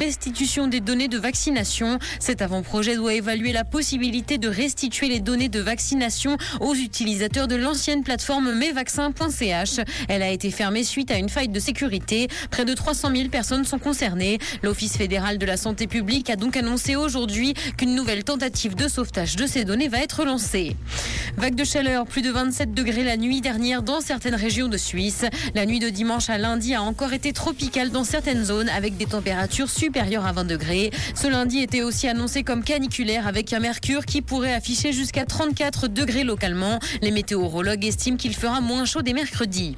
Restitution des données de vaccination. Cet avant-projet doit évaluer la possibilité de restituer les données de vaccination aux utilisateurs de l'ancienne plateforme mesvaccins.ch. Elle a été fermée suite à une faille de sécurité. Près de 300 000 personnes sont concernées. L'Office fédéral de la santé publique a donc annoncé aujourd'hui qu'une nouvelle tentative de sauvetage de ces données va être lancée. Vague de chaleur, plus de 27 degrés la nuit dernière dans certaines régions de Suisse. La nuit de dimanche à lundi a encore été tropicale dans certaines zones avec des températures supérieur à 20 degrés. Ce lundi était aussi annoncé comme caniculaire avec un mercure qui pourrait afficher jusqu'à 34 degrés localement. Les météorologues estiment qu'il fera moins chaud dès mercredi.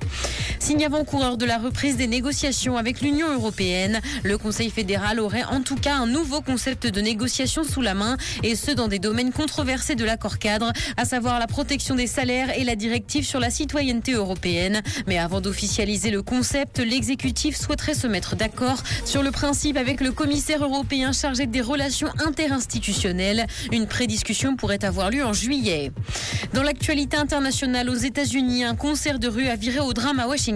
Signe avant-coureur de la reprise des négociations avec l'Union européenne, le Conseil fédéral aurait en tout cas un nouveau concept de négociation sous la main et ce dans des domaines controversés de l'accord cadre, à savoir la protection des salaires et la directive sur la citoyenneté européenne. Mais avant d'officialiser le concept, l'exécutif souhaiterait se mettre d'accord sur le principe avec le commissaire européen chargé des relations interinstitutionnelles. Une prédiscussion pourrait avoir lieu en juillet. Dans l'actualité internationale aux États-Unis, un concert de rue a viré au drame à Washington.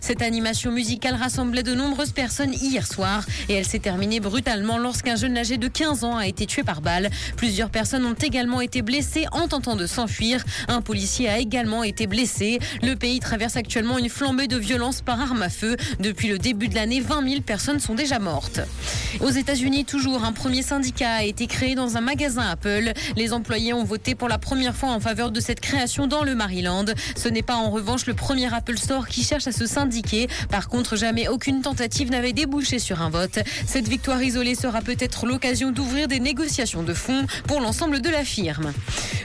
Cette animation musicale rassemblait de nombreuses personnes hier soir et elle s'est terminée brutalement lorsqu'un jeune âgé de 15 ans a été tué par balle. Plusieurs personnes ont également été blessées en tentant de s'enfuir. Un policier a également été blessé. Le pays traverse actuellement une flambée de violence par arme à feu. Depuis le début de l'année, 20 000 personnes sont déjà mortes. Aux États-Unis, toujours, un premier syndicat a été créé dans un magasin Apple. Les employés ont voté pour la première fois en faveur de cette création dans le Maryland. Ce n'est pas en revanche le premier Apple Store qui cherche à se syndiquer. Par contre, jamais aucune tentative n'avait débouché sur un vote. Cette victoire isolée sera peut-être l'occasion d'ouvrir des négociations de fonds pour l'ensemble de la firme.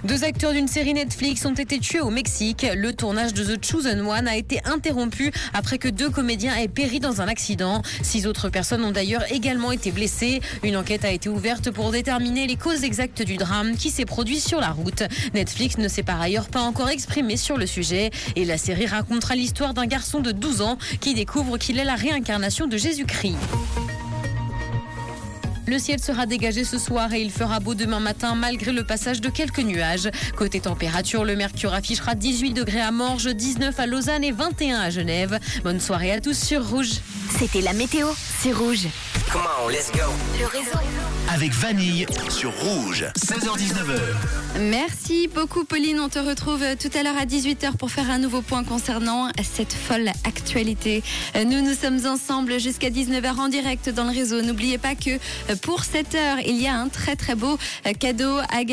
Deux acteurs d'une série Netflix ont été tués au Mexique. Le tournage de The Chosen One a été interrompu après que deux comédiens aient péri dans un accident. Six autres personnes ont d'ailleurs également été blessées. Une enquête a été ouverte pour déterminer les causes exactes du drame qui s'est produit sur la route. Netflix ne s'est par ailleurs pas encore exprimé sur le sujet et la série racontera l'histoire d'un garçon de 12 ans qui découvre qu'il est la réincarnation de Jésus-Christ. Le ciel sera dégagé ce soir et il fera beau demain matin malgré le passage de quelques nuages. Côté température, le mercure affichera 18 degrés à Morges, 19 à Lausanne et 21 à Genève. Bonne soirée à tous sur Rouge. C'était la météo, c'est Rouge. Come on, let's go. Le réseau. Avec Vanille sur Rouge, 16h-19h. Merci beaucoup Pauline, on te retrouve tout à l'heure à 18h pour faire un nouveau point concernant cette folle actualité. Nous, nous sommes ensemble jusqu'à 19h en direct dans le réseau. N'oubliez pas que pour cette heure, il y a un très très beau cadeau à gagner.